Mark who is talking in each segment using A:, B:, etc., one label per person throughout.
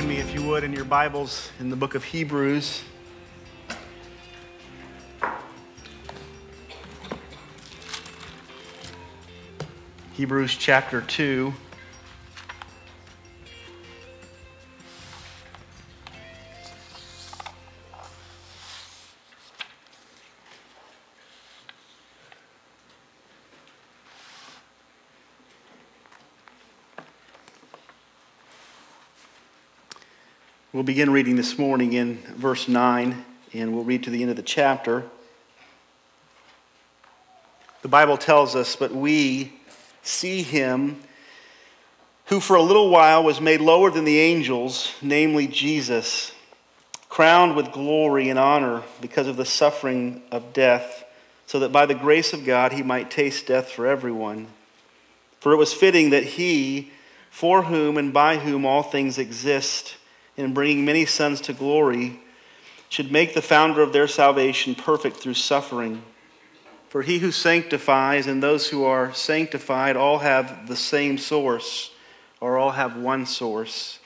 A: join me, if you would, in your Bibles in the book of Hebrews. Hebrews chapter 2. We'll begin reading this morning in verse 9, and we'll read to the end of the chapter. The Bible tells us, But we see him who for a little while was made lower than the angels, namely Jesus, crowned with glory and honor because of the suffering of death, so that by the grace of God he might taste death for everyone. For it was fitting that he, for whom and by whom all things exist, in bringing many sons to glory, should make the founder of their salvation perfect through suffering. For he who sanctifies and those who are sanctified all have the same source, or all have one source.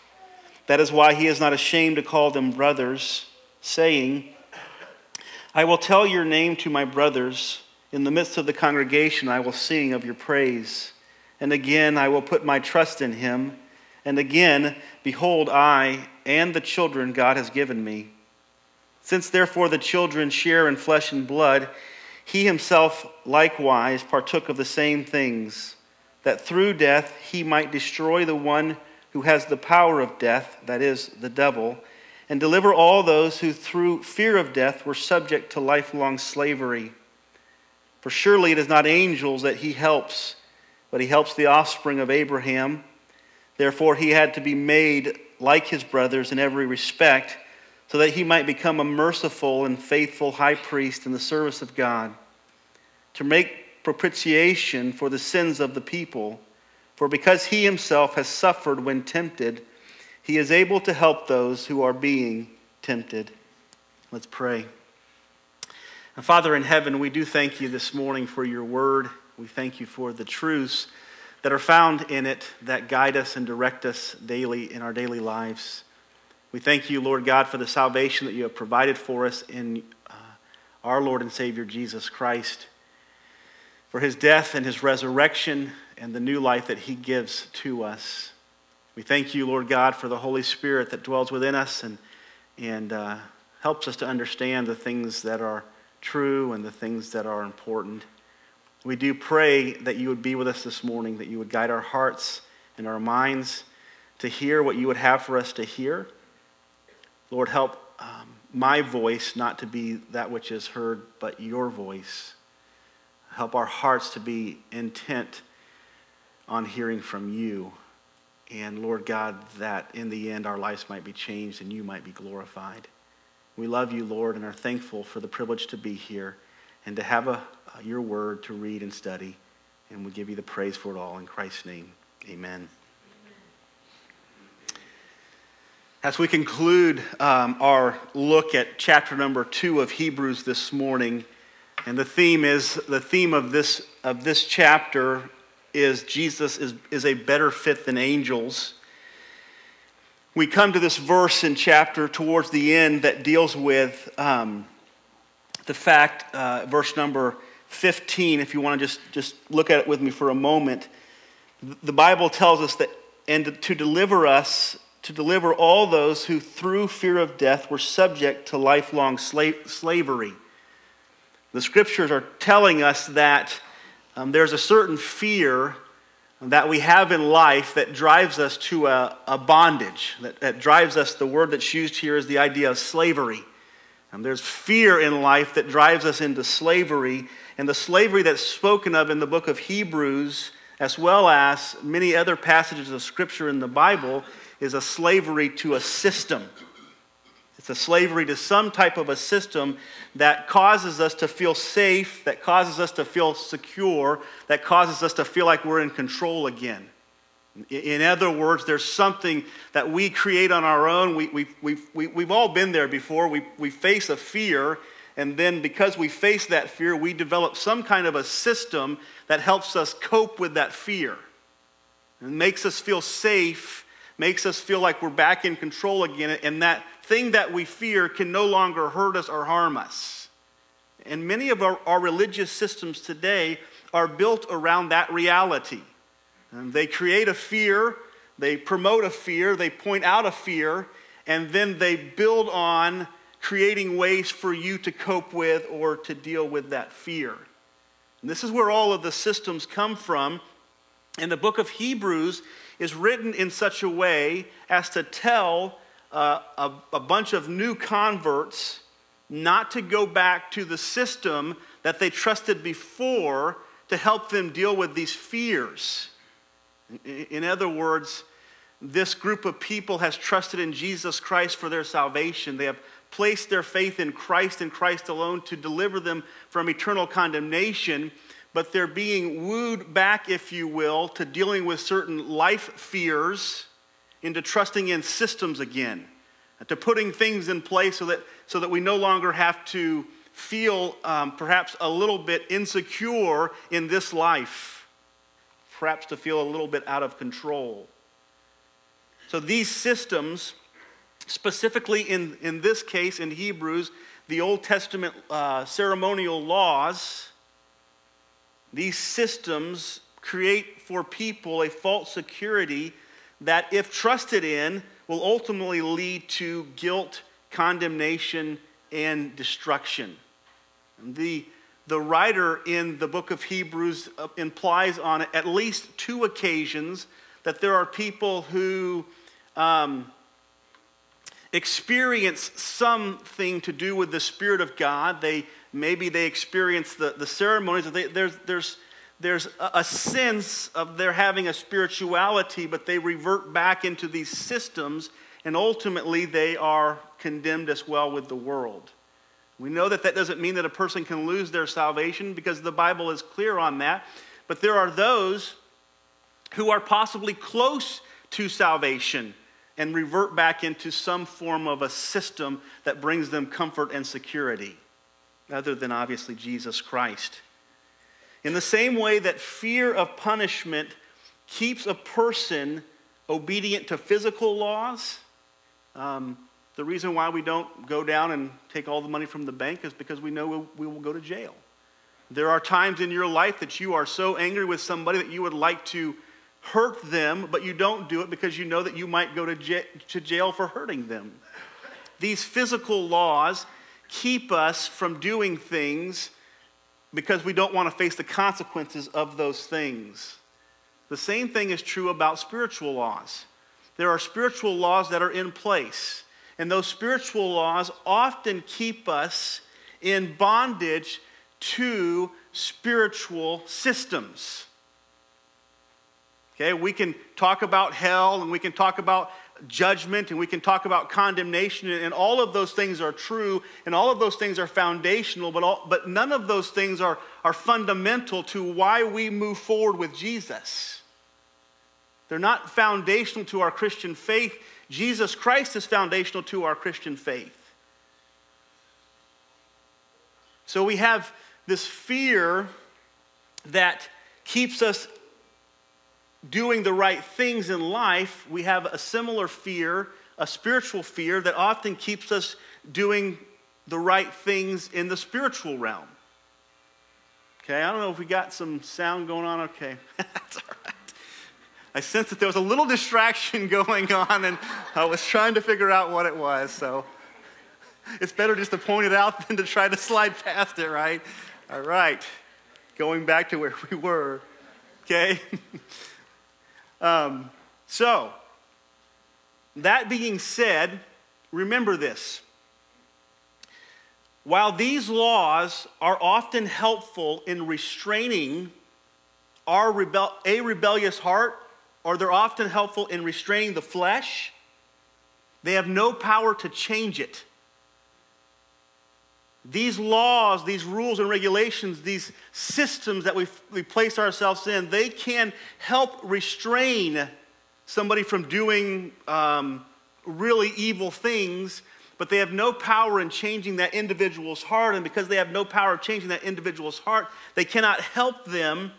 A: That is why he is not ashamed to call them brothers, saying, I will tell your name to my brothers. In the midst of the congregation, I will sing of your praise. And again, I will put my trust in him. And again, behold, I and the children God has given me. Since therefore the children share in flesh and blood, he himself likewise partook of the same things, that through death he might destroy the one who has the power of death, that is, the devil, and deliver all those who through fear of death were subject to lifelong slavery. For surely it is not angels that he helps, but he helps the offspring of Abraham. Therefore, he had to be made like his brothers in every respect, so that he might become a merciful and faithful high priest in the service of God, to make propitiation for the sins of the people. For because he himself has suffered when tempted, he is able to help those who are being tempted. Let's pray. And Father in heaven, we do thank you this morning for your word. We thank you for the truths that are found in it that guide us and direct us daily in our daily lives. We thank you, Lord God, for the salvation that you have provided for us in uh, our Lord and Savior Jesus Christ, for his death and his resurrection and the new life that he gives to us. We thank you, Lord God, for the Holy Spirit that dwells within us and, and uh, helps us to understand the things that are true and the things that are important. We do pray that you would be with us this morning, that you would guide our hearts and our minds to hear what you would have for us to hear. Lord, help um, my voice not to be that which is heard, but your voice. Help our hearts to be intent on hearing from you. And Lord God, that in the end our lives might be changed and you might be glorified. We love you, Lord, and are thankful for the privilege to be here and to have a, your word to read and study. And we give you the praise for it all in Christ's name. Amen. As we conclude um, our look at chapter number two of Hebrews this morning, and the theme is the theme of this of this chapter is Jesus is, is a better fit than angels. We come to this verse in chapter towards the end that deals with um, the fact, uh, verse number 15, if you want to just, just look at it with me for a moment, the Bible tells us that, and to deliver us, to deliver all those who through fear of death were subject to lifelong slave, slavery. The scriptures are telling us that um, there's a certain fear that we have in life that drives us to a, a bondage, that, that drives us, the word that's used here is the idea of slavery. And there's fear in life that drives us into slavery and the slavery that's spoken of in the book of Hebrews, as well as many other passages of Scripture in the Bible, is a slavery to a system. It's a slavery to some type of a system that causes us to feel safe, that causes us to feel secure, that causes us to feel like we're in control again. In other words, there's something that we create on our own. We, we, we've, we, we've all been there before. We, we face a fear and then, because we face that fear, we develop some kind of a system that helps us cope with that fear and makes us feel safe makes us feel like we're back in control again, and that thing that we fear can no longer hurt us or harm us. And many of our, our religious systems today are built around that reality. And they create a fear, they promote a fear, they point out a fear, and then they build on creating ways for you to cope with or to deal with that fear. And this is where all of the systems come from. And the book of Hebrews is written in such a way as to tell uh, a, a bunch of new converts not to go back to the system that they trusted before to help them deal with these fears. In other words, this group of people has trusted in Jesus Christ for their salvation. They have placed their faith in Christ and Christ alone to deliver them from eternal condemnation, but they're being wooed back, if you will, to dealing with certain life fears into trusting in systems again, to putting things in place so that, so that we no longer have to feel um, perhaps a little bit insecure in this life, perhaps to feel a little bit out of control. So these systems specifically in, in this case in Hebrews, the Old Testament uh, ceremonial laws, these systems create for people a false security that, if trusted in, will ultimately lead to guilt, condemnation, and destruction. The, the writer in the book of Hebrews uh, implies on at least two occasions that there are people who um, experience something to do with the Spirit of God. They maybe they experience the, the ceremonies. They, there's, there's, there's a, a sense of their having a spirituality, but they revert back into these systems, and ultimately they are condemned as well with the world. We know that that doesn't mean that a person can lose their salvation because the Bible is clear on that. But there are those who are possibly close to salvation and revert back into some form of a system that brings them comfort and security, other than obviously Jesus Christ. In the same way that fear of punishment keeps a person obedient to physical laws, um, the reason why we don't go down and take all the money from the bank is because we know we will go to jail. There are times in your life that you are so angry with somebody that you would like to hurt them, but you don't do it because you know that you might go to, j- to jail for hurting them. These physical laws keep us from doing things because we don't want to face the consequences of those things. The same thing is true about spiritual laws. There are spiritual laws that are in place, and those spiritual laws often keep us in bondage to spiritual systems. Okay, we can talk about hell and we can talk about judgment and we can talk about condemnation, and all of those things are true and all of those things are foundational, but, all, but none of those things are, are fundamental to why we move forward with Jesus. They're not foundational to our Christian faith. Jesus Christ is foundational to our Christian faith. So we have this fear that keeps us doing the right things in life, we have a similar fear, a spiritual fear that often keeps us doing the right things in the spiritual realm. Okay, I don't know if we got some sound going on. Okay, that's all right. I sensed that there was a little distraction going on, and I was trying to figure out what it was. So it's better just to point it out than to try to slide past it, right? All right, going back to where we were. Okay. Um, so, that being said, remember this. While these laws are often helpful in restraining our rebel- a rebellious heart, or they're often helpful in restraining the flesh, they have no power to change it. These laws, these rules and regulations, these systems that we, we place ourselves in, they can help restrain somebody from doing um, really evil things, but they have no power in changing that individual's heart. And because they have no power of changing that individual's heart, they cannot help them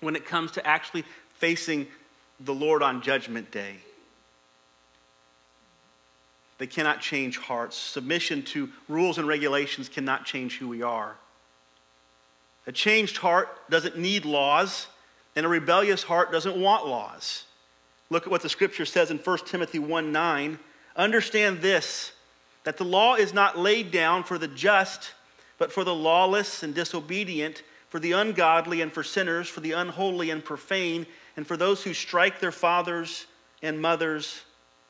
A: when it comes to actually facing the Lord on Judgment Day. They cannot change hearts. Submission to rules and regulations cannot change who we are. A changed heart doesn't need laws, and a rebellious heart doesn't want laws. Look at what the scripture says in 1 Timothy 1 9. Understand this that the law is not laid down for the just, but for the lawless and disobedient, for the ungodly and for sinners, for the unholy and profane, and for those who strike their fathers and mothers,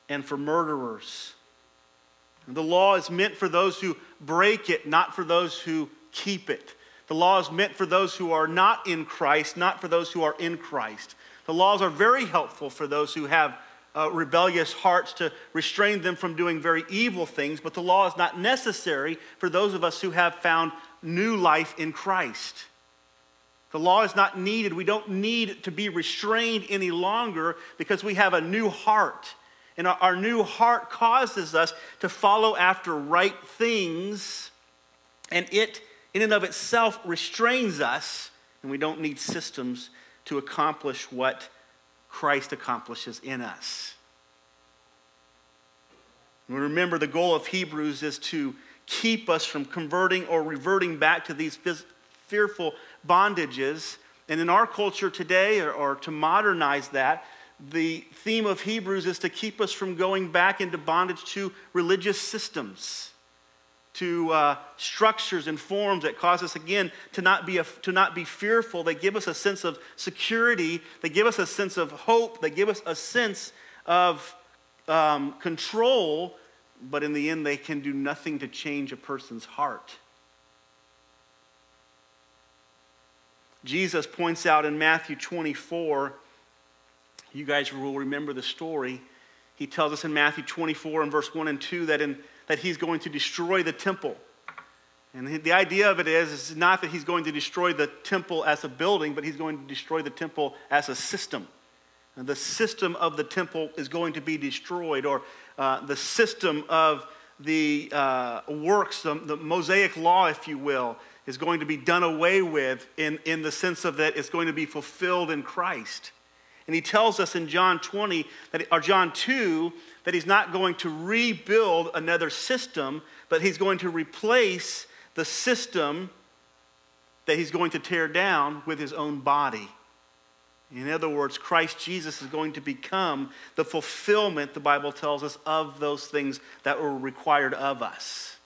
A: and for murderers. The law is meant for those who break it, not for those who keep it. The law is meant for those who are not in Christ, not for those who are in Christ. The laws are very helpful for those who have uh, rebellious hearts to restrain them from doing very evil things, but the law is not necessary for those of us who have found new life in Christ. The law is not needed. We don't need to be restrained any longer because we have a new heart. And our, new heart causes us to follow after right things, and it, in and of itself, restrains us, and we don't need systems to accomplish what Christ accomplishes in us. And remember, the goal of Hebrews is to keep us from converting or reverting back to these fearful bondages. And in our culture today, or, or, to modernize that, the theme of Hebrews is to keep us from going back into bondage to religious systems to uh, structures and forms that cause us again to not be a, to not be fearful. They give us a sense of security. They give us a sense of hope. They give us a sense of um, control. But in the end they can do nothing to change a person's heart jesus points out in matthew 24 you guys will remember the story he tells us in matthew 24 and verse 1 and 2 that in that he's going to destroy the temple. And the idea of it is, is not that he's going to destroy the temple as a building, but he's going to destroy the temple as a system. And the system of the temple is going to be destroyed, or uh, the system of the uh, works, the, the Mosaic law, if you will, is going to be done away with in, in the sense of that it's going to be fulfilled in Christ. And he tells us in John 20, that, or John 2, that he's not going to rebuild another system, but he's going to replace the system that he's going to tear down with his own body. In other words, Christ Jesus is going to become the fulfillment, the Bible tells us, of those things that were required of us.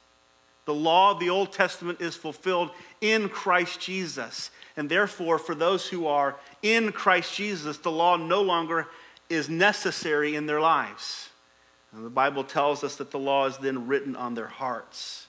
A: The law of the Old Testament is fulfilled in Christ Jesus. And therefore, for those who are in Christ Jesus, the law no longer is necessary in their lives. And the Bible tells us that the law is then written on their hearts.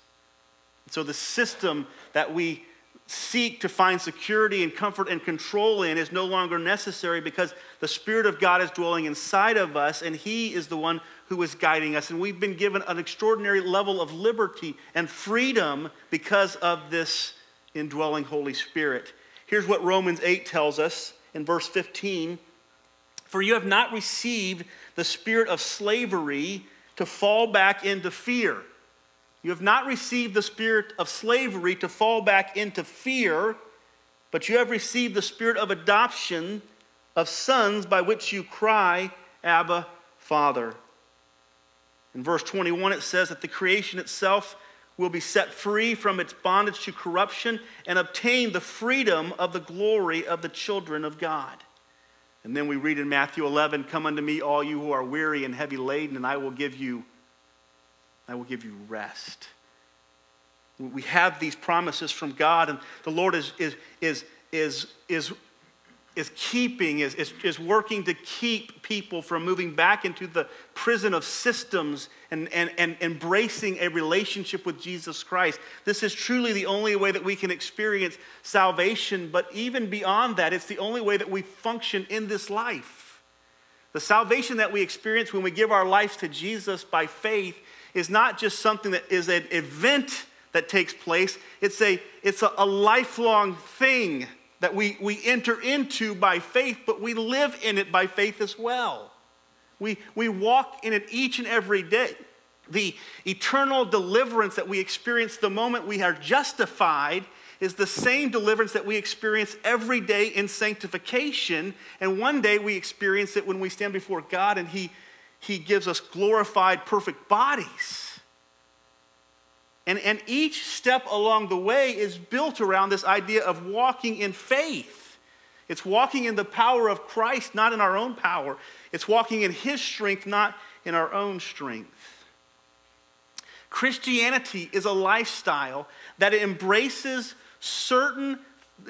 A: So the system that we seek to find security and comfort and control in is no longer necessary because the Spirit of God is dwelling inside of us and He is the one who is guiding us. And we've been given an extraordinary level of liberty and freedom because of this indwelling Holy Spirit. Here's what Romans 8 tells us in verse 15 For you have not received the spirit of slavery to fall back into fear. You have not received the spirit of slavery to fall back into fear, but you have received the spirit of adoption of sons by which you cry, Abba, Father. In verse 21, it says that the creation itself will be set free from its bondage to corruption and obtain the freedom of the glory of the children of God. And then we read in Matthew 11, "Come unto me, all you who are weary and heavy laden, and I will give you I will give you rest." We have these promises from God, and the Lord is, is, is, is, is is keeping, is, is, is working to keep people from moving back into the prison of systems and, and, and embracing a relationship with Jesus Christ. This is truly the only way that we can experience salvation, but even beyond that, it's the only way that we function in this life. The salvation that we experience when we give our lives to Jesus by faith is not just something that is an event that takes place, it's a, it's a, a lifelong thing that we, we enter into by faith, but we live in it by faith as well. We, we walk in it each and every day. The eternal deliverance that we experience the moment we are justified is the same deliverance that we experience every day in sanctification. And one day we experience it when we stand before God and He, he gives us glorified, perfect bodies. And, and each step along the way is built around this idea of walking in faith. It's walking in the power of Christ, not in our own power. It's walking in His strength, not in our own strength. Christianity is a lifestyle that embraces certain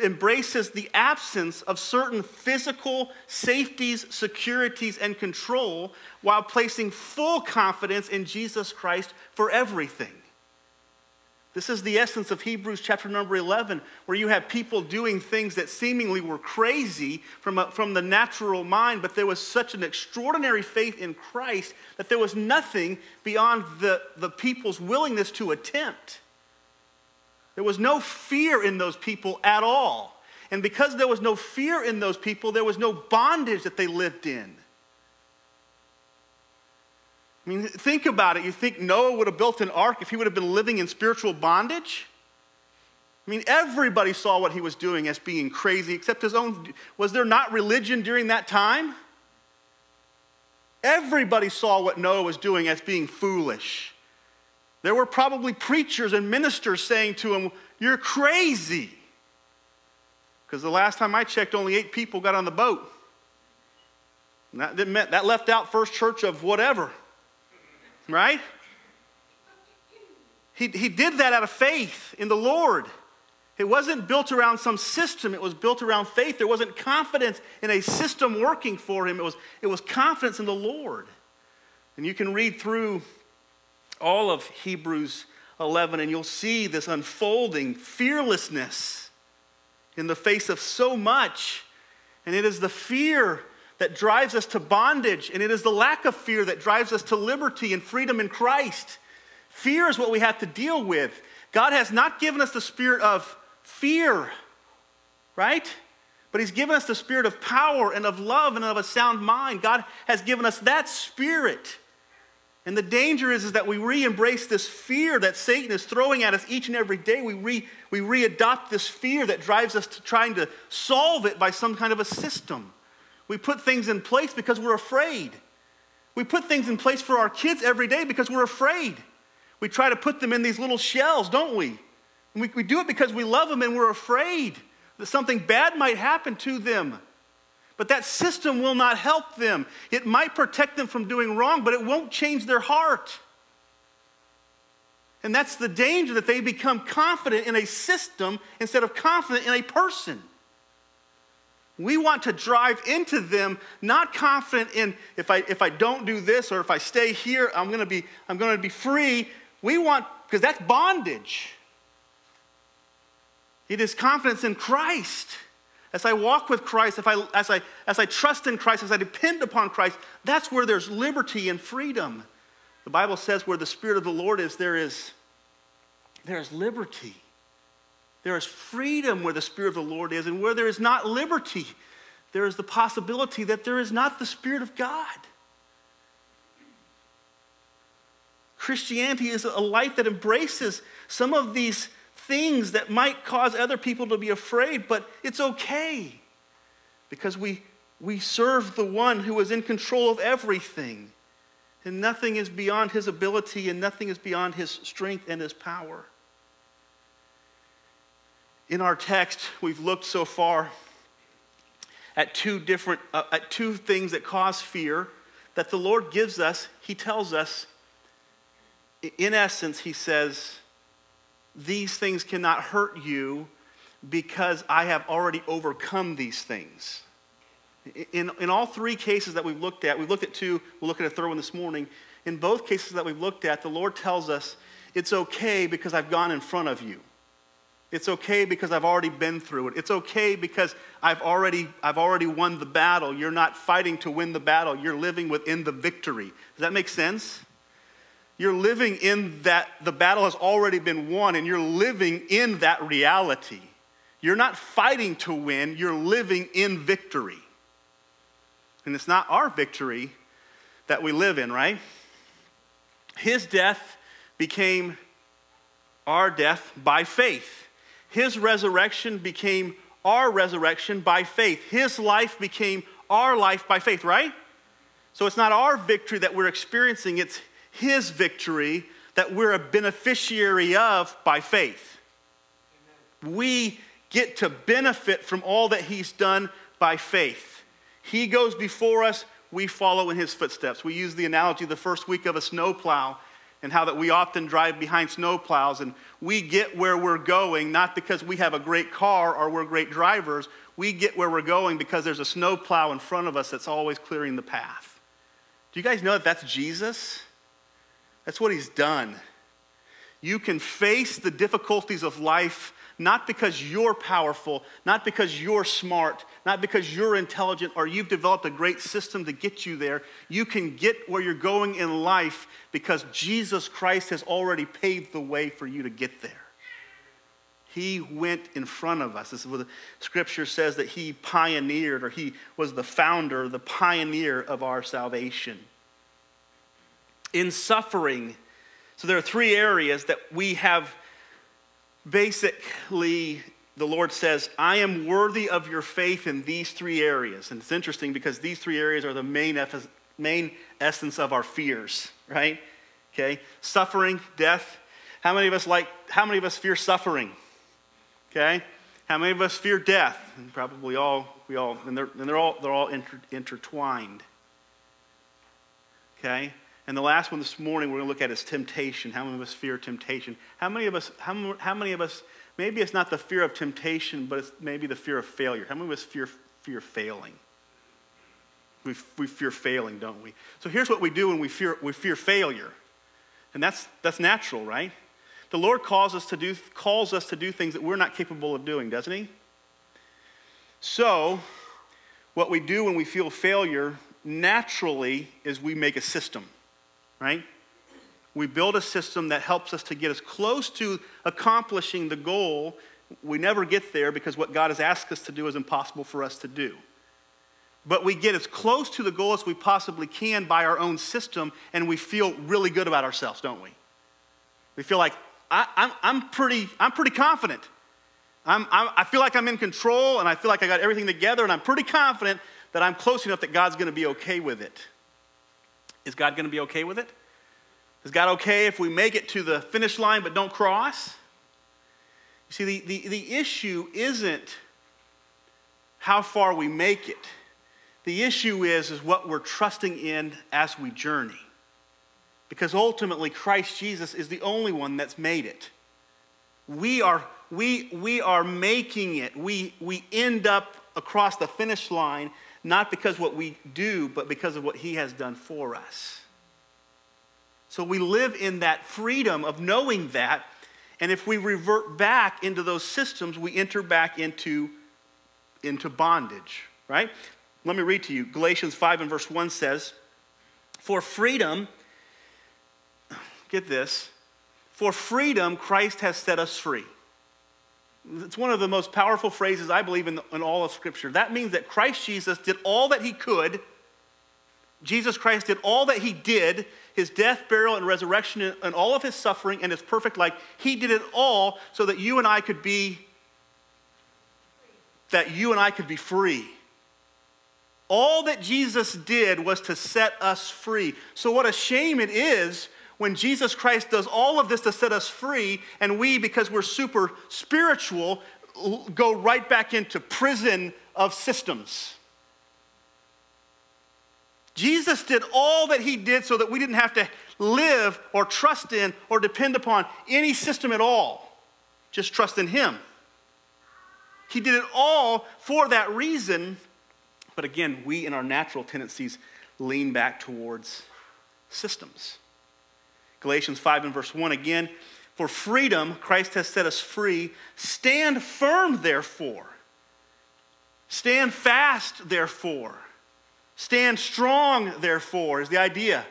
A: embraces the absence of certain physical safeties, securities, and control while placing full confidence in Jesus Christ for everything. This is the essence of Hebrews chapter number 11, where you have people doing things that seemingly were crazy from, a, from the natural mind, but there was such an extraordinary faith in Christ that there was nothing beyond the, the people's willingness to attempt. There was no fear in those people at all. And because there was no fear in those people, there was no bondage that they lived in. I mean, think about it. You think Noah would have built an ark if he would have been living in spiritual bondage? I mean, everybody saw what he was doing as being crazy, except his own. Was there not religion during that time? Everybody saw what Noah was doing as being foolish. There were probably preachers and ministers saying to him, You're crazy. Because the last time I checked, only eight people got on the boat. And that, meant, that left out First Church of whatever right? He, he did that out of faith in the Lord. It wasn't built around some system, it was built around faith. There wasn't confidence in a system working for him, it was, it was confidence in the Lord. And you can read through all of Hebrews 11 and you'll see this unfolding fearlessness in the face of so much. And it is the fear that drives us to bondage, and it is the lack of fear that drives us to liberty and freedom in Christ. Fear is what we have to deal with. God has not given us the spirit of fear, right? But He's given us the spirit of power and of love and of a sound mind. God has given us that spirit. And the danger is, is that we re embrace this fear that Satan is throwing at us each and every day. We, re, we re-adopt this fear that drives us to trying to solve it by some kind of a system. We put things in place because we're afraid. We put things in place for our kids every day because we're afraid. We try to put them in these little shells, don't we? And we, we do it because we love them and we're afraid that something bad might happen to them. But that system will not help them. It might protect them from doing wrong, but it won't change their heart. And that's the danger that they become confident in a system instead of confident in a person. We want to drive into them, not confident in if I, if I don't do this or if I stay here, I'm going to be, I'm going to be free. We want, because that's bondage. It is confidence in Christ. As I walk with Christ, if I, as, I, as I trust in Christ, as I depend upon Christ, that's where there's liberty and freedom. The Bible says where the Spirit of the Lord is, there is, there is liberty. There is freedom where the Spirit of the Lord is, and where there is not liberty, there is the possibility that there is not the Spirit of God. Christianity is a life that embraces some of these things that might cause other people to be afraid, but it's okay because we, we serve the one who is in control of everything. And nothing is beyond his ability, and nothing is beyond his strength and his power. In our text, we've looked so far at two different, uh, at two things that cause fear that the Lord gives us. He tells us, in essence, He says, These things cannot hurt you because I have already overcome these things. In, in all three cases that we've looked at, we've looked at two, we'll look at a third one this morning. In both cases that we've looked at, the Lord tells us, It's okay because I've gone in front of you. It's okay because I've already been through it. It's okay because I've already, I've already won the battle. You're not fighting to win the battle, you're living within the victory. Does that make sense? You're living in that the battle has already been won, and you're living in that reality. You're not fighting to win, you're living in victory. And it's not our victory that we live in, right? His death became our death by faith. His resurrection became our resurrection by faith. His life became our life by faith, right? So it's not our victory that we're experiencing, it's His victory that we're a beneficiary of by faith. Amen. We get to benefit from all that He's done by faith. He goes before us, we follow in His footsteps. We use the analogy the first week of a snowplow and how that we often drive behind snowplows and we get where we're going not because we have a great car or we're great drivers. We get where we're going because there's a snowplow in front of us that's always clearing the path. Do you guys know that that's Jesus? That's what he's done. You can face the difficulties of life not because you're powerful, not because you're smart, not because you're intelligent or you've developed a great system to get you there. You can get where you're going in life because Jesus Christ has already paved the way for you to get there. He went in front of us. This is what the scripture says that he pioneered or he was the founder, the pioneer of our salvation. In suffering, so there are three areas that we have basically, the Lord says, I am worthy of your faith in these three areas. And it's interesting because these three areas are the main, main essence of our fears, right? Okay? Suffering, death. How many of us like, how many of us fear suffering? Okay? How many of us fear death? And probably all, we all, and they're, and they're all, they're all inter, intertwined. Okay? And the last one this morning we're going to look at is temptation. How many of us fear temptation? How many of us, how, how many of us, maybe it's not the fear of temptation, but it's maybe the fear of failure. How many of us fear, fear failing? We, we fear failing, don't we? So here's what we do when we fear, we fear failure. And that's, that's natural, right? The Lord calls us, to do, calls us to do things that we're not capable of doing, doesn't He? So, what we do when we feel failure naturally is we make a system right? We build a system that helps us to get as close to accomplishing the goal. We never get there because what God has asked us to do is impossible for us to do. But we get as close to the goal as we possibly can by our own system, and we feel really good about ourselves, don't we? We feel like, I, am pretty, I'm pretty confident. I'm, I'm, I feel like I'm in control, and I feel like I got everything together, and I'm pretty confident that I'm close enough that God's going to be okay with it. Is God going to be okay with it? Is God okay if we make it to the finish line but don't cross? You see, the, the, the issue isn't how far we make it. The issue is, is what we're trusting in as we journey. Because ultimately, Christ Jesus is the only one that's made it. We are, we, we are making it. We, we end up across the finish line not because what we do, but because of what He has done for us. So we live in that freedom of knowing that. And if we revert back into those systems, we enter back into, into bondage, right? Let me read to you. Galatians 5 and verse 1 says, For freedom, get this, for freedom Christ has set us free. It's one of the most powerful phrases I believe in, in all of Scripture. That means that Christ Jesus did all that he could. Jesus Christ did all that he did his death, burial, and resurrection, and all of his suffering and his perfect life. He did it all so that you and I could be that you and I could be free. All that Jesus did was to set us free. So, what a shame it is when Jesus Christ does all of this to set us free, and we, because we're super spiritual, go right back into prison of systems. Jesus did all that he did so that we didn't have to live or trust in or depend upon any system at all. Just trust in him. He did it all for that reason. But again, we in our natural tendencies lean back towards systems. Galatians 5 and verse 1 again, for freedom Christ has set us free. Stand firm, therefore. Stand fast, therefore. Stand strong, therefore, is the idea.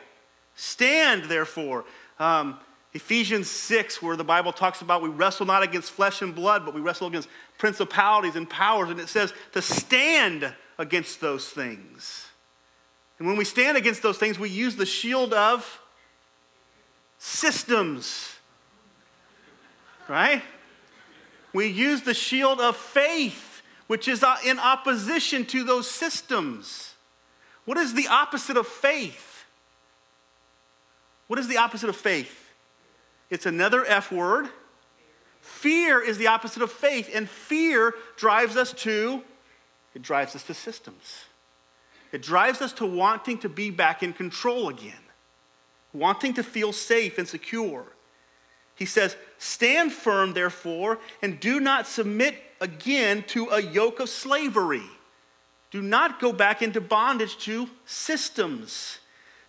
A: Stand, therefore. Um, Ephesians 6, where the Bible talks about we wrestle not against flesh and blood, but we wrestle against principalities and powers. And it says to stand against those things. And when we stand against those things, we use the shield of systems, right? We use the shield of faith, which is uh, in opposition to those systems. What is the opposite of faith? What is the opposite of faith? It's another F word. Fear is the opposite of faith, and fear drives us to it drives us to systems. It drives us to wanting to be back in control again, wanting to feel safe and secure. He says, Stand firm, therefore, and do not submit again to a yoke of slavery. Do not go back into bondage to systems.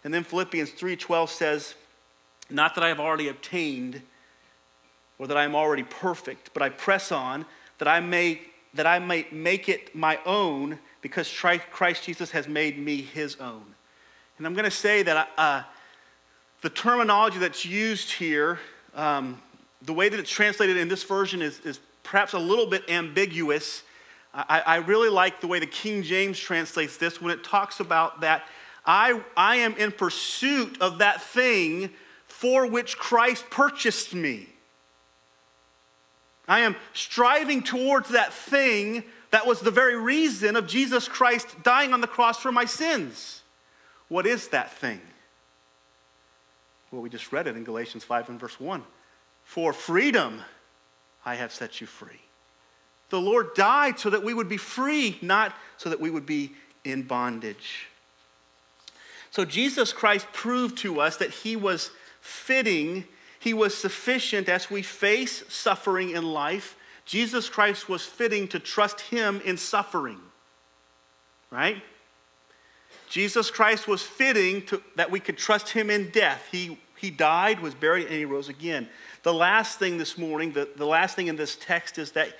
A: And then Philippians 3:12 says, Not that I have already obtained or that I am already perfect, but I press on that I may that I may make it my own because Christ Jesus has made me his own. And I'm going to say that uh, the terminology that's used here, um, the way that it's translated in this version is, is perhaps a little bit ambiguous. I, I, really like the way the King James translates this when it talks about that I, I am in pursuit of that thing for which Christ purchased me. I am striving towards that thing that was the very reason of Jesus Christ dying on the cross for my sins. What is that thing? Well, we just read it in Galatians 5 and verse 1. For freedom I have set you free. The Lord died so that we would be free, not so that we would be in bondage. So Jesus Christ proved to us that he was fitting he was sufficient as we face suffering in life. Jesus Christ was fitting to trust Him in suffering, right? Jesus Christ was fitting to, that we could trust Him in death. He, he died, was buried, and He rose again. The last thing this morning, the, the last thing in this text is that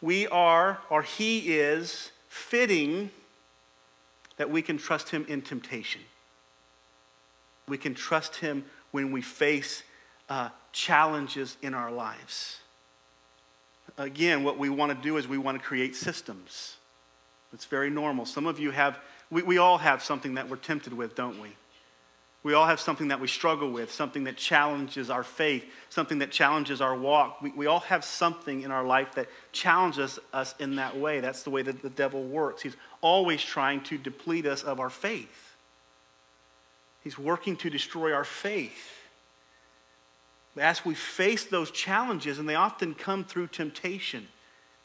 A: we are, or He is, fitting that we can trust Him in temptation. We can trust Him when we face uh, challenges in our lives. Again, what we want to do is we want to create systems. It's very normal. Some of you have, we, we all have something that we're tempted with, don't we? We all have something that we struggle with, something that challenges our faith, something that challenges our walk. We, we all have something in our life that challenges us in that way. That's the way that the devil works. He's always trying to deplete us of our faith, he's working to destroy our faith as we face those challenges, and they often come through temptation.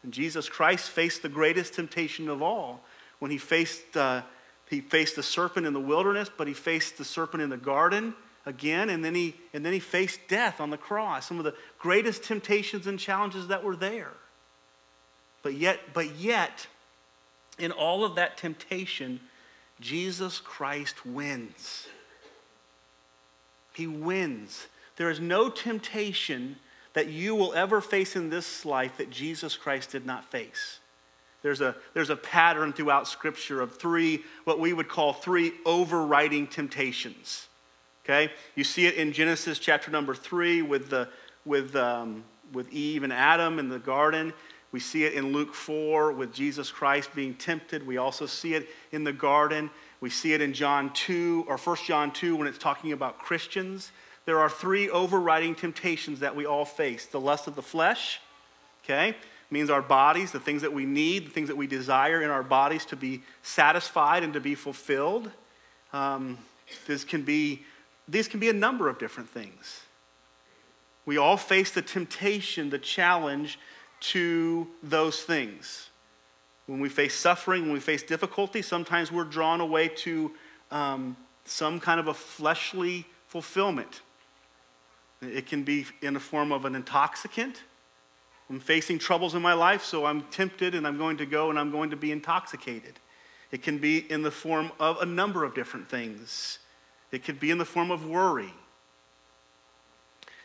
A: And Jesus Christ faced the greatest temptation of all when he faced, uh, he faced the serpent in the wilderness, but he faced the serpent in the garden again, and then, he, and then he faced death on the cross. Some of the greatest temptations and challenges that were there. But yet, but yet, in all of that temptation, Jesus Christ wins. He wins. There is no temptation that you will ever face in this life that Jesus Christ did not face. There's a, there's a pattern throughout Scripture of three, what we would call three overriding temptations. Okay? You see it in Genesis chapter number three with, the, with, um, with Eve and Adam in the garden. We see it in Luke 4 with Jesus Christ being tempted. We also see it in the garden. We see it in John 2 or 1 John 2 when it's talking about Christians there are three overriding temptations that we all face the lust of the flesh, okay? Means our bodies, the things that we need, the things that we desire in our bodies to be satisfied and to be fulfilled. Um, this can be, these can be a number of different things. We all face the temptation, the challenge to those things. When we face suffering, when we face difficulty, sometimes we're drawn away to um, some kind of a fleshly fulfillment. It can be in the form of an intoxicant. I'm facing troubles in my life, so I'm tempted and I'm going to go and I'm going to be intoxicated. It can be in the form of a number of different things. It could be in the form of worry.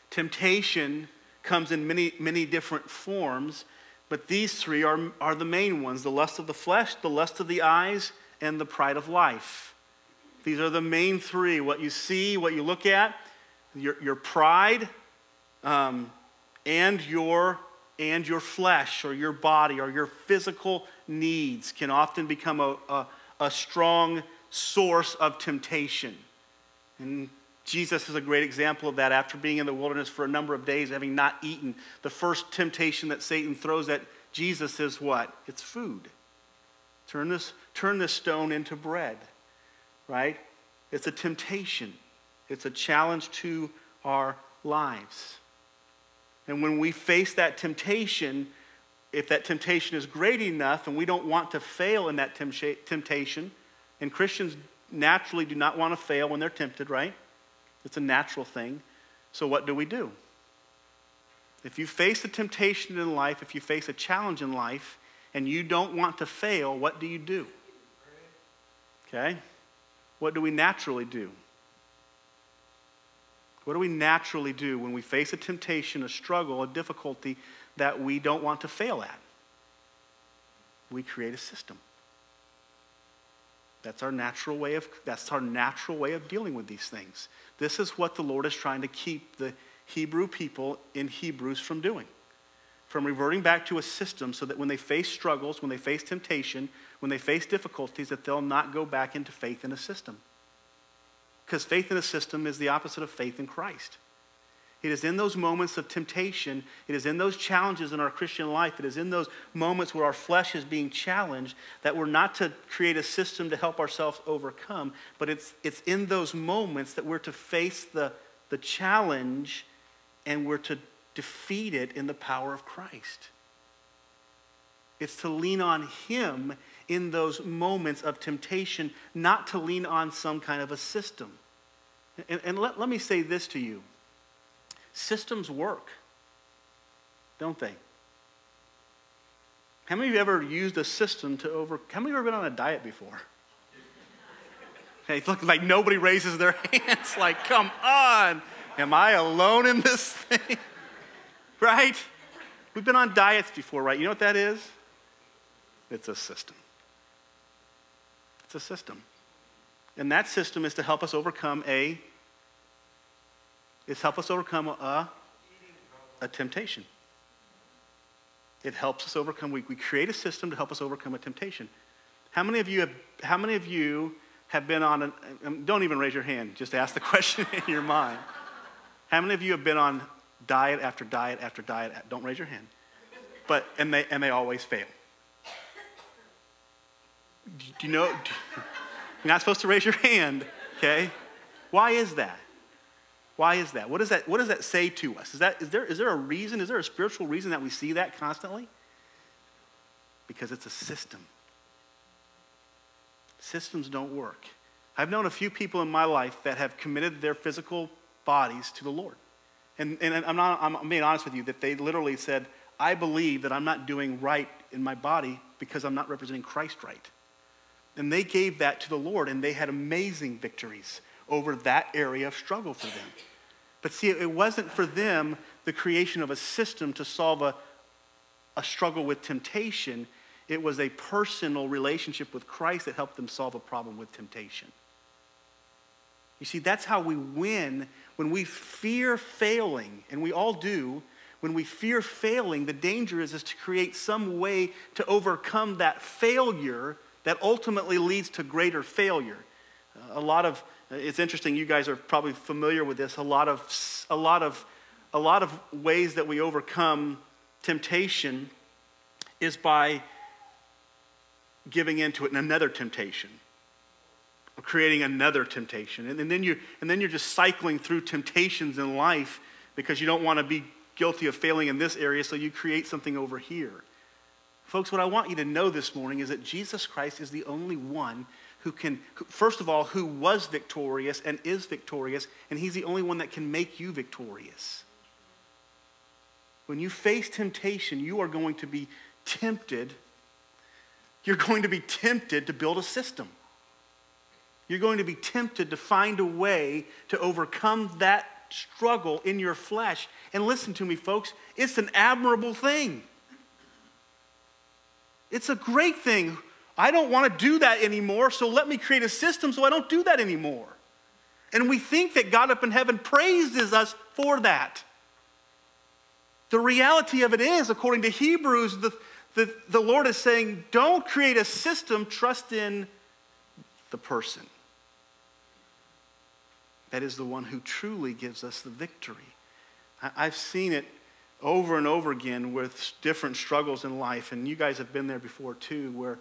A: Temptation comes in many, many different forms, but these three are, are the main ones the lust of the flesh, the lust of the eyes, and the pride of life. These are the main three what you see, what you look at, your, your pride um, and your and your flesh or your body or your physical needs can often become a, a, a strong source of temptation. And Jesus is a great example of that after being in the wilderness for a number of days, having not eaten. The first temptation that Satan throws at Jesus is what? It's food. Turn this, turn this stone into bread. right? It's a temptation, it's a challenge to our lives. And when we face that temptation, if that temptation is great enough and we don't want to fail in that temptation, and Christians naturally do not want to fail when they're tempted, right? It's a natural thing. So, what do we do? If you face a temptation in life, if you face a challenge in life, and you don't want to fail, what do you do? Okay? What do we naturally do? What do we naturally do when we face a temptation, a struggle, a difficulty that we don't want to fail at? We create a system. That's our natural way of that's our natural way of dealing with these things. This is what the Lord is trying to keep the Hebrew people in Hebrews from doing. From reverting back to a system so that when they face struggles, when they face temptation, when they face difficulties, that they'll not go back into faith in a system. Because faith in a system is the opposite of faith in Christ. It is in those moments of temptation, it is in those challenges in our Christian life, it is in those moments where our flesh is being challenged that we're not to create a system to help ourselves overcome, but it's, it's in those moments that we're to face the, the challenge and we're to defeat it in the power of Christ. It's to lean on Him in those moments of temptation, not to lean on some kind of a system. And, and let, let me say this to you systems work, don't they? How many of you ever used a system to over? How many of you ever been on a diet before? Hey, look like nobody raises their hands. Like, come on, am I alone in this thing? right? We've been on diets before, right? You know what that is? It's a system. It's a system. And that system is to help us overcome a is help us overcome a, a temptation. It helps us overcome. We, we create a system to help us overcome a temptation. How many of you have, how many of you have been on, an, um, don't even raise your hand, just ask the question in your mind. How many of you have been on diet after diet after diet? Don't raise your hand. But, and they, and they always fail. Do you know? You're not supposed to raise your hand, okay? Why is that? Why is that? What does that, what does that say to us? Is, that, is, there, is there a reason? Is there a spiritual reason that we see that constantly? Because it's a system. Systems don't work. I've known a few people in my life that have committed their physical bodies to the Lord. And, and I'm, not, I'm being honest with you, that they literally said, I believe that I'm not doing right in my body because I'm not representing Christ right. And they gave that to the Lord, and they had amazing victories over that area of struggle for them. But see, it wasn't for them the creation of a system to solve a, a struggle with temptation. It was a personal relationship with Christ that helped them solve a problem with temptation. You see, that's how we win when we fear failing, and we all do. When we fear failing, the danger is, is to create some way to overcome that failure that ultimately leads to greater failure. a lot of, it's interesting, you guys are probably familiar with this, a lot of, a lot of, a lot of ways that we overcome temptation is by giving into it in another temptation or creating another temptation and, and, then you and then you're just cycling through temptations in life because you don't want to be guilty of failing in this area so you create something over here Folks, what I want you to know this morning is that Jesus Christ is the only one who can, first of all, who was victorious and is victorious, and he's the only one that can make you victorious. When you face temptation, you are going to be tempted. You're going to be tempted to build a system. You're going to be tempted to find a way to overcome that struggle in your flesh. And listen to me, folks, it's an admirable thing. It's a great thing. I don't want to do that anymore, so let me create a system so I don't do that anymore. And we think that God up in heaven praises us for that. The reality of it is, according to Hebrews, the, the, the Lord is saying, don't create a system, trust in the person. That is the one who truly gives us the victory. I, I've seen it over and over again with different struggles in life, and you guys have been there before too, where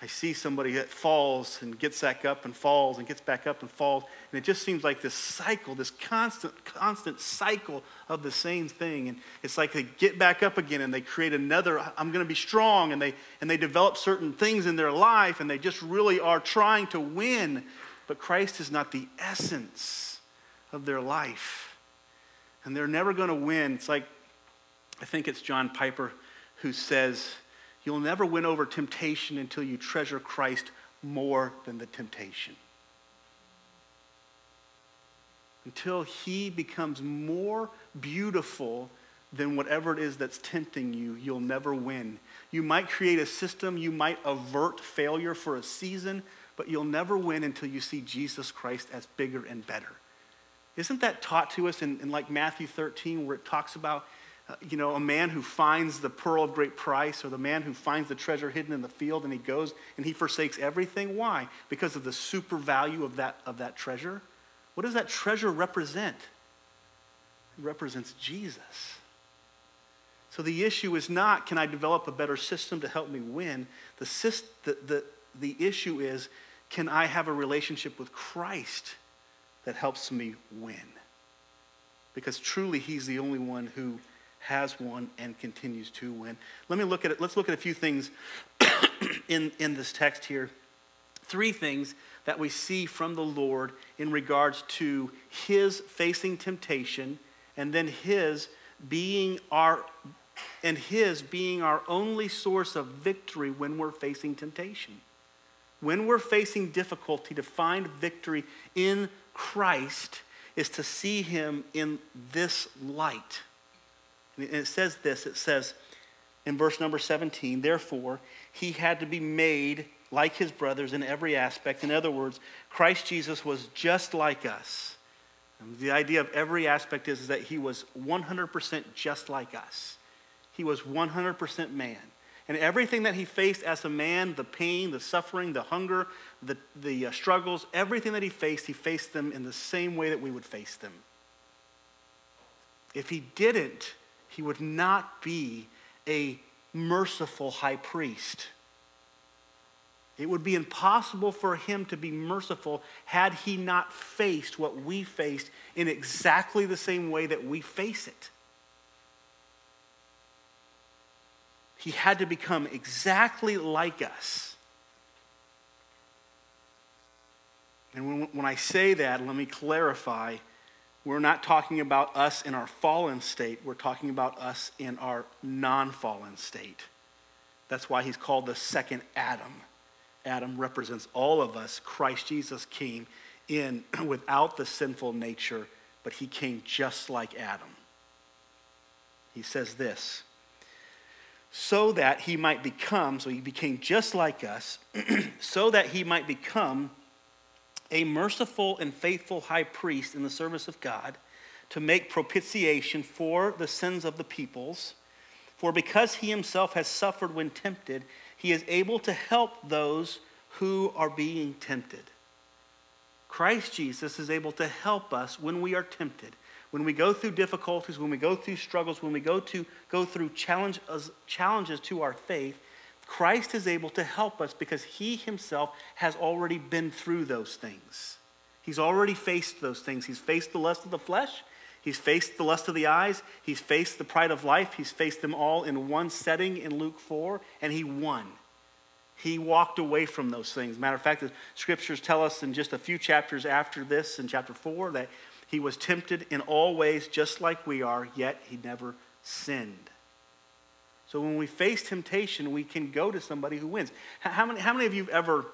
A: I see somebody that falls and gets back up and falls and gets back up and falls. And it just seems like this cycle, this constant, constant cycle of the same thing. And it's like they get back up again and they create another, I'm going to be strong. And they, and they develop certain things in their life and they just really are trying to win. But Christ is not the essence of their life. And they're never going to win. It's like, I think it's John Piper who says, You'll never win over temptation until you treasure Christ more than the temptation. Until he becomes more beautiful than whatever it is that's tempting you, you'll never win. You might create a system, you might avert failure for a season, but you'll never win until you see Jesus Christ as bigger and better. Isn't that taught to us in, in like Matthew 13, where it talks about you know, a man who finds the pearl of great price or the man who finds the treasure hidden in the field and he goes and he forsakes everything. Why? Because of the super value of that, of that treasure. What does that treasure represent? It represents Jesus. So the issue is not can I develop a better system to help me win? The, the, the, the issue is can I have a relationship with Christ that helps me win? Because truly, He's the only one who has won and continues to win. Let me look at it. Let's look at a few things in, in this text here. Three things that we see from the Lord in regards to his facing temptation and then his being our and his being our only source of victory when we're facing temptation. When we're facing difficulty to find victory in Christ is to see him in this light. And it says this it says in verse number 17, therefore, he had to be made like his brothers in every aspect. In other words, Christ Jesus was just like us. And the idea of every aspect is, is that he was 100% just like us. He was 100% man. And everything that he faced as a man, the pain, the suffering, the hunger, the, the uh, struggles, everything that he faced, he faced them in the same way that we would face them. If he didn't, he would not be a merciful high priest. It would be impossible for him to be merciful had he not faced what we faced in exactly the same way that we face it. He had to become exactly like us. And when, when I say that, let me clarify we're not talking about us in our fallen state, we're talking about us in our non fallen state. That's why he's called the second Adam. Adam represents all of us. Christ Jesus came in without the sinful nature, but he came just like Adam. He says this so that he might become, so he became just like us, so that he might become a merciful and faithful high priest in the service of God to make propitiation for the sins of the peoples. For because he himself has suffered when tempted, he is able to help those who are being tempted. Christ Jesus is able to help us when we are tempted. When we go through difficulties, when we go through struggles, when we go, to, go through challenges, uh, challenges to our faith, Christ is able to help us because he himself has already been through those things. He's already faced those things. He's faced the lust of the flesh, he's faced the lust of the eyes, he's faced the pride of life, he's faced them all in one setting in Luke 4, and he won. He walked away from those things. Matter of fact, the scriptures tell us in just a few chapters after this, in chapter 4, that he was tempted in all ways just like we are, yet he never sinned. So when we face temptation, we can go to somebody who wins. How many, how many of you have ever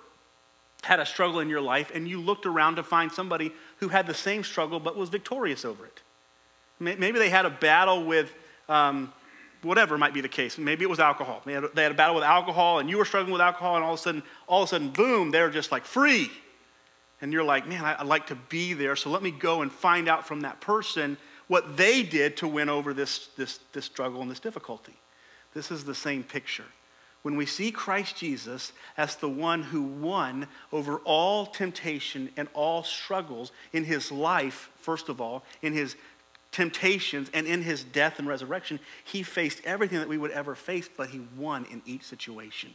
A: had a struggle in your life and you looked around to find somebody who had the same struggle but was victorious over it? Maybe they had a battle with um, whatever might be the case. Maybe it was alcohol. They had, they had a battle with alcohol and you were struggling with alcohol and all of a sudden, all of a sudden, boom, they're just like free. And you're like, man, I'd like to be there. So let me go and find out from that person what they did to win over this, this, this struggle and this difficulty. This is the same picture. When we see Christ Jesus as the one who won over all temptation and all struggles in his life, first of all, in his temptations and in his death and resurrection, he faced everything that we would ever face, but he won in each situation.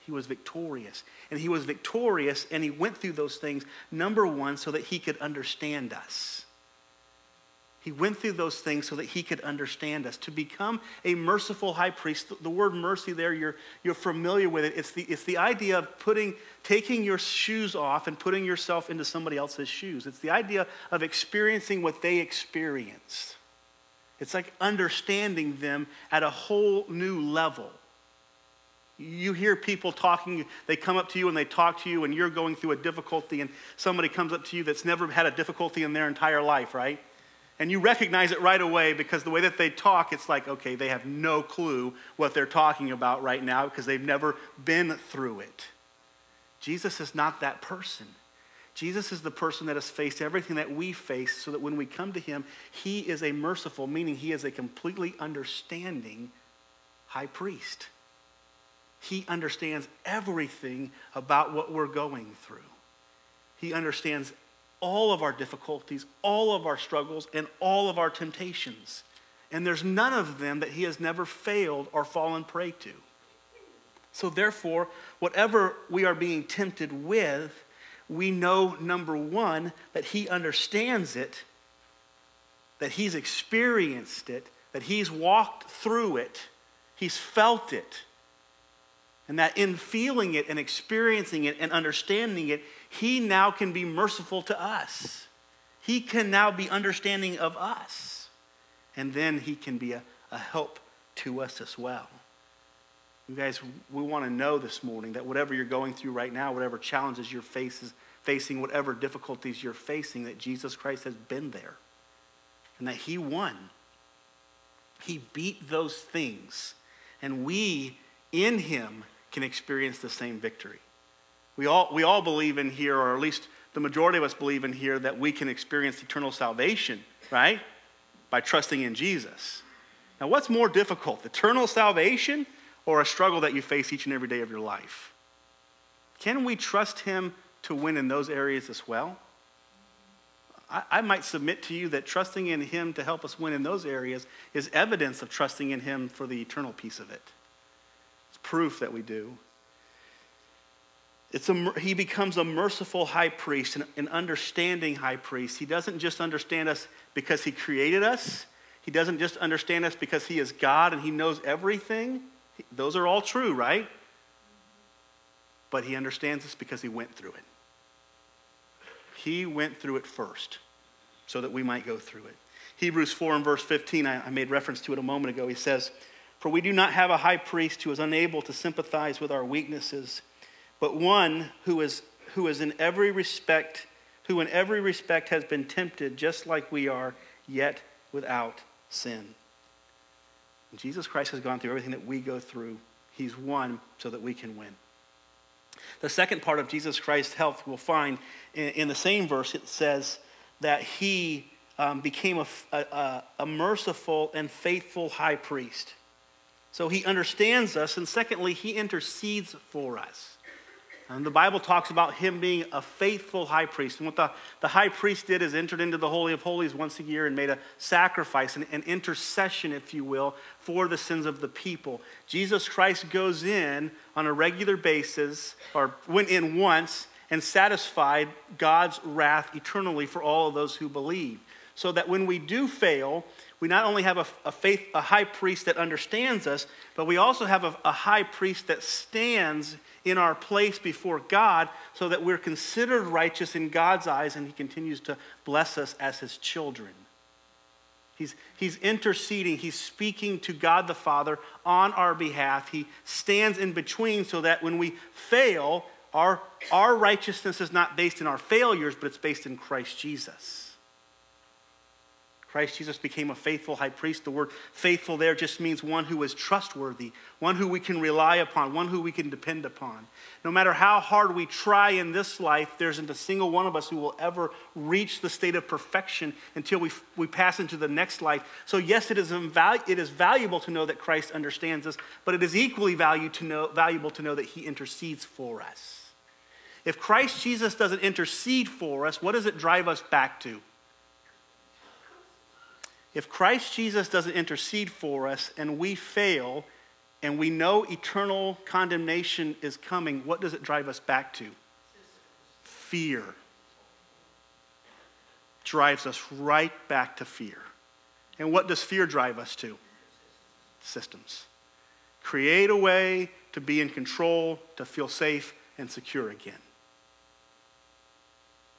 A: He was victorious. And he was victorious and he went through those things, number one, so that he could understand us. He went through those things so that he could understand us. To become a merciful high priest, the word mercy there, you're, you're familiar with it. It's the, it's the idea of putting, taking your shoes off and putting yourself into somebody else's shoes. It's the idea of experiencing what they experienced. It's like understanding them at a whole new level. You hear people talking, they come up to you and they talk to you, and you're going through a difficulty, and somebody comes up to you that's never had a difficulty in their entire life, right? And you recognize it right away because the way that they talk, it's like, okay, they have no clue what they're talking about right now because they've never been through it. Jesus is not that person. Jesus is the person that has faced everything that we face so that when we come to him, he is a merciful, meaning he is a completely understanding high priest. He understands everything about what we're going through. He understands all of our difficulties, all of our struggles, and all of our temptations. And there's none of them that he has never failed or fallen prey to. So, therefore, whatever we are being tempted with, we know, number one, that he understands it, that he's experienced it, that he's walked through it, he's felt it. And that in feeling it and experiencing it and understanding it, he now can be merciful to us. He can now be understanding of us. And then he can be a, a help to us as well. You guys, we want to know this morning that whatever you're going through right now, whatever challenges you're faces, facing, whatever difficulties you're facing, that Jesus Christ has been there and that he won. He beat those things. And we, in him, can experience the same victory. We all, we all believe in here, or at least the majority of us believe in here, that we can experience eternal salvation, right? By trusting in Jesus. Now, what's more difficult, eternal salvation or a struggle that you face each and every day of your life? Can we trust Him to win in those areas as well? I, might submit to you that trusting in Him to help us win in those areas is evidence of trusting in Him for the eternal piece of it proof that we do. It's a, he becomes a merciful high priest, an, an understanding high priest. He doesn't just understand us because he created us. He doesn't just understand us because he is God and he knows everything. Those are all true, right? But he understands us because he went through it. He went through it first so that we might go through it. Hebrews 4 and verse 15, I, I made reference to it a moment ago. He says, for we do not have a high priest who is unable to sympathize with our weaknesses, but one who is, who is in every respect, who in every respect has been tempted just like we are, yet without sin. Jesus Christ has gone through everything that we go through. He's won so that we can win. The second part of Jesus Christ's health we'll find in, in the same verse. It says that he um, became a, a, a merciful and faithful high priest. So he understands us. And secondly, he intercedes for us. And the Bible talks about him being a faithful high priest. And what the, the high priest did is entered into the Holy of Holies once a year and made a sacrifice, an, an intercession, if you will, for the sins of the people. Jesus Christ goes in on a regular basis, or went in once, and satisfied God's wrath eternally for all of those who believe. So that when we do fail, we not only have a, a, faith, a high priest that understands us, but we also have a, a high priest that stands in our place before God so that we're considered righteous in God's eyes and he continues to bless us as his children. He's, he's interceding, he's speaking to God the Father on our behalf. He stands in between so that when we fail, our, our righteousness is not based in our failures, but it's based in Christ Jesus. Christ Jesus became a faithful high priest. The word faithful there just means one who is trustworthy, one who we can rely upon, one who we can depend upon. No matter how hard we try in this life, there isn't a single one of us who will ever reach the state of perfection until we, we pass into the next life. So, yes, it is, invalu- it is valuable to know that Christ understands us, but it is equally value to know, valuable to know that he intercedes for us. If Christ Jesus doesn't intercede for us, what does it drive us back to? If Christ Jesus doesn't intercede for us and we fail and we know eternal condemnation is coming, what does it drive us back to? Fear. Drives us right back to fear. And what does fear drive us to? Systems. Create a way to be in control, to feel safe and secure again.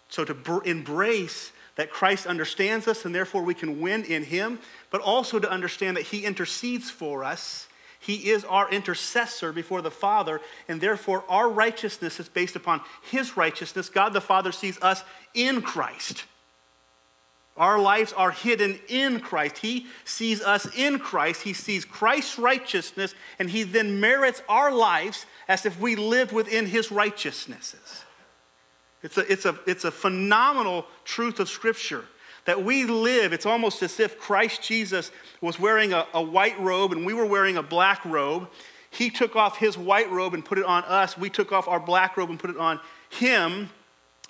A: So to br- embrace that Christ understands us and therefore we can win in Him, but also to understand that He intercedes for us. He is our intercessor before the Father, and therefore our righteousness is based upon His righteousness. God the Father sees us in Christ. Our lives are hidden in Christ. He sees us in Christ. He sees Christ's righteousness, and He then merits our lives as if we lived within His righteousnesses. It's a, it's a, it's a phenomenal truth of Scripture that we live. It's almost as if Christ Jesus was wearing a, a white robe and we were wearing a black robe. He took off his white robe and put it on us. We took off our black robe and put it on him.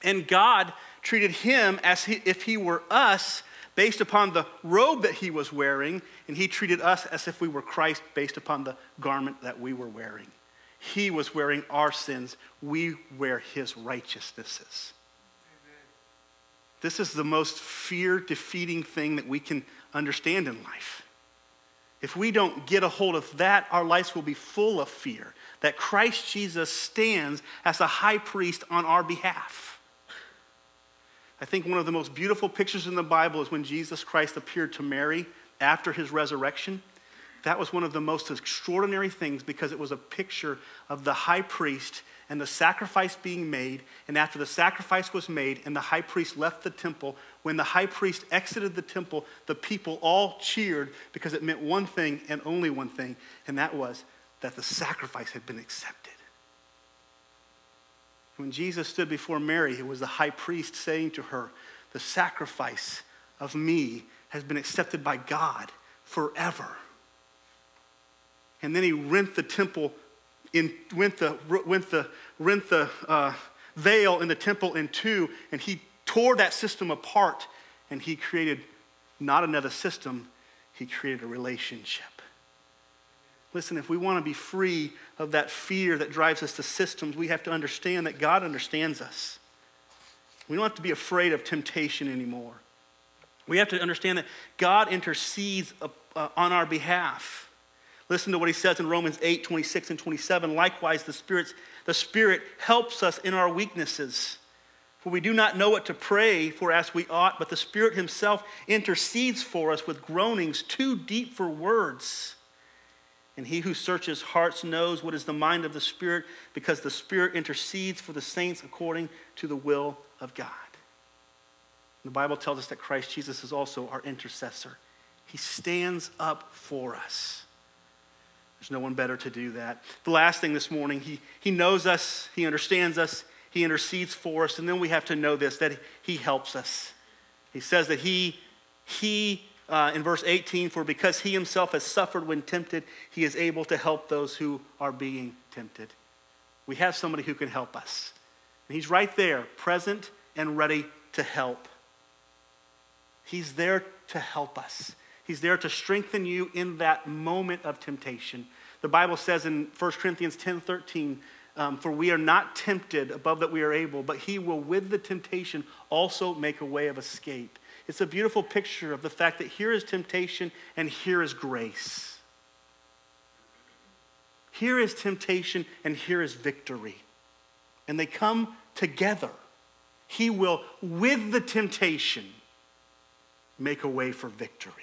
A: And God treated him as he, if he were us based upon the robe that he was wearing, and he treated us as if we were Christ based upon the garment that we were wearing. He was wearing our sins, we wear his righteousnesses. This is the most fear defeating thing that we can understand in life. If we don't get a hold of that, our lives will be full of fear that Christ Jesus stands as a high priest on our behalf. I think one of the most beautiful pictures in the Bible is when Jesus Christ appeared to Mary after his resurrection. That was one of the most extraordinary things because it was a picture of the high priest and the sacrifice being made. And after the sacrifice was made and the high priest left the temple, when the high priest exited the temple, the people all cheered because it meant one thing and only one thing, and that was that the sacrifice had been accepted. When Jesus stood before Mary, it was the high priest saying to her, The sacrifice of me has been accepted by God forever. And then he rent the temple, in, rent the, rent the, rent the uh, veil in the temple in two, and he tore that system apart, and he created not another system, he created a relationship. Listen, if we want to be free of that fear that drives us to systems, we have to understand that God understands us. We don't have to be afraid of temptation anymore. We have to understand that God intercedes uh, uh, on our behalf. Listen to what he says in Romans 8, 26 and 27. Likewise, the, Spirit's, the Spirit helps us in our weaknesses. For we do not know what to pray for as we ought, but the Spirit Himself intercedes for us with groanings too deep for words. And he who searches hearts knows what is the mind of the Spirit, because the Spirit intercedes for the saints according to the will of God. The Bible tells us that Christ Jesus is also our intercessor. He stands up for us. There's no one better to do that. The last thing this morning, he, he knows us, he understands us, he intercedes for us, and then we have to know this that he helps us. He says that he, he uh, in verse 18, for because he himself has suffered when tempted, he is able to help those who are being tempted. We have somebody who can help us. And he's right there, present and ready to help. He's there to help us. He's there to strengthen you in that moment of temptation. The Bible says in 1 Corinthians 10 13, um, for we are not tempted above that we are able, but he will with the temptation also make a way of escape it's a beautiful picture of the fact that here is temptation and here is grace. Here is temptation and here is victory. And they come together. He will, with the temptation, make a way for victory.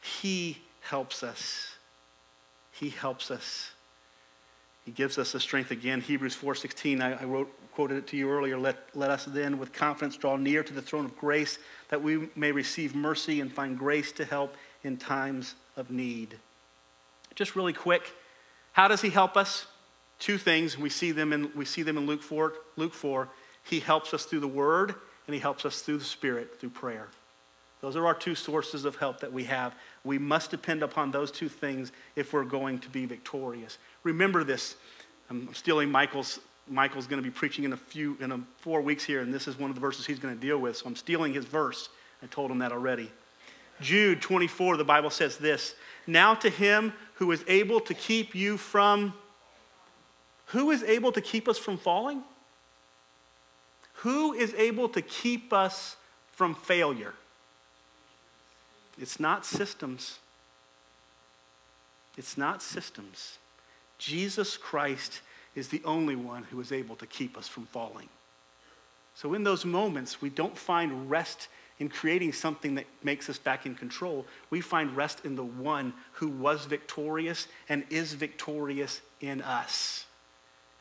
A: He helps us. He helps us. He gives us the strength again. Hebrews 4.16, I, I wrote quoted it to you earlier. Let, let us then with confidence draw near to the throne of grace that we may receive mercy and find grace to help in times of need. Just really quick, how does he help us? Two things. We see them in, we see them in Luke 4, Luke 4. He helps us through the word and he helps us through the spirit, through prayer. Those are our two sources of help that we have. We must depend upon those two things if we're going to be victorious. Remember this. I'm stealing Michael's Michael's going to be preaching in a few, in a, four weeks here, and this is one of the verses he's going to deal with. So I'm stealing his verse. I told him that already. Jude 24, the Bible says this Now to him who is able to keep you from. Who is able to keep us from falling? Who is able to keep us from failure? It's not systems. It's not systems. Jesus Christ is the only one who is able to keep us from falling. So, in those moments, we don't find rest in creating something that makes us back in control. We find rest in the one who was victorious and is victorious in us.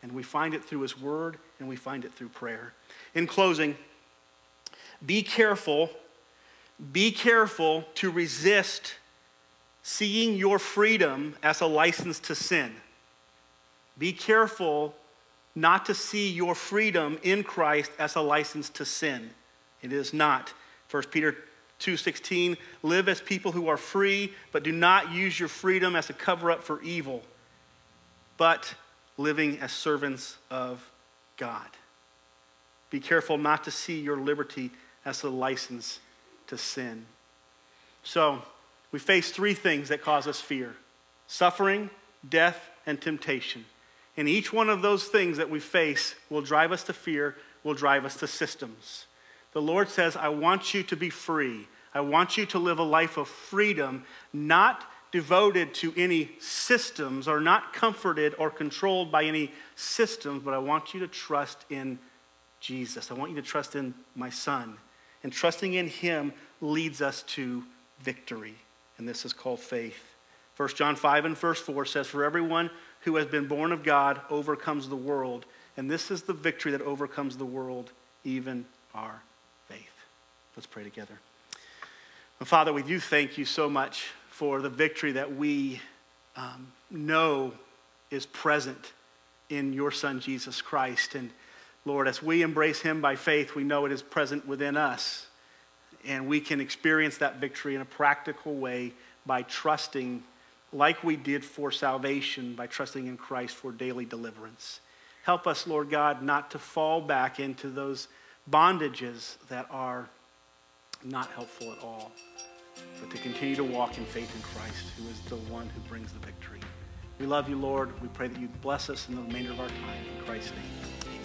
A: And we find it through his word and we find it through prayer. In closing, be careful, be careful to resist seeing your freedom as a license to sin. Be careful not to see your freedom in Christ as a license to sin. It is not. 1 Peter 2:16 live as people who are free but do not use your freedom as a cover up for evil but living as servants of God. Be careful not to see your liberty as a license to sin. So, we face three things that cause us fear suffering, death, and temptation. And each one of those things that we face will drive us to fear, will drive us to systems. The Lord says, I want you to be free. I want you to live a life of freedom, not devoted to any systems or not comforted or controlled by any systems, but I want you to trust in Jesus. I want you to trust in my Son. And trusting in Him leads us to victory. And this is called faith. 1 John 5 and verse 4 says, For everyone who has been born of God overcomes the world. And this is the victory that overcomes the world, even our faith. Let's pray together. And Father, we do thank you so much for the victory that we um, know is present in your Son, Jesus Christ. And Lord, as we embrace him by faith, we know it is present within us. And we can experience that victory in a practical way by trusting, like we did for salvation, by trusting in Christ for daily deliverance. Help us, Lord God, not to fall back into those bondages that are not helpful at all, but to continue to walk in faith in Christ, who is the one who brings the victory. We love you, Lord. We pray that you bless us in the remainder of our time. In Christ's name.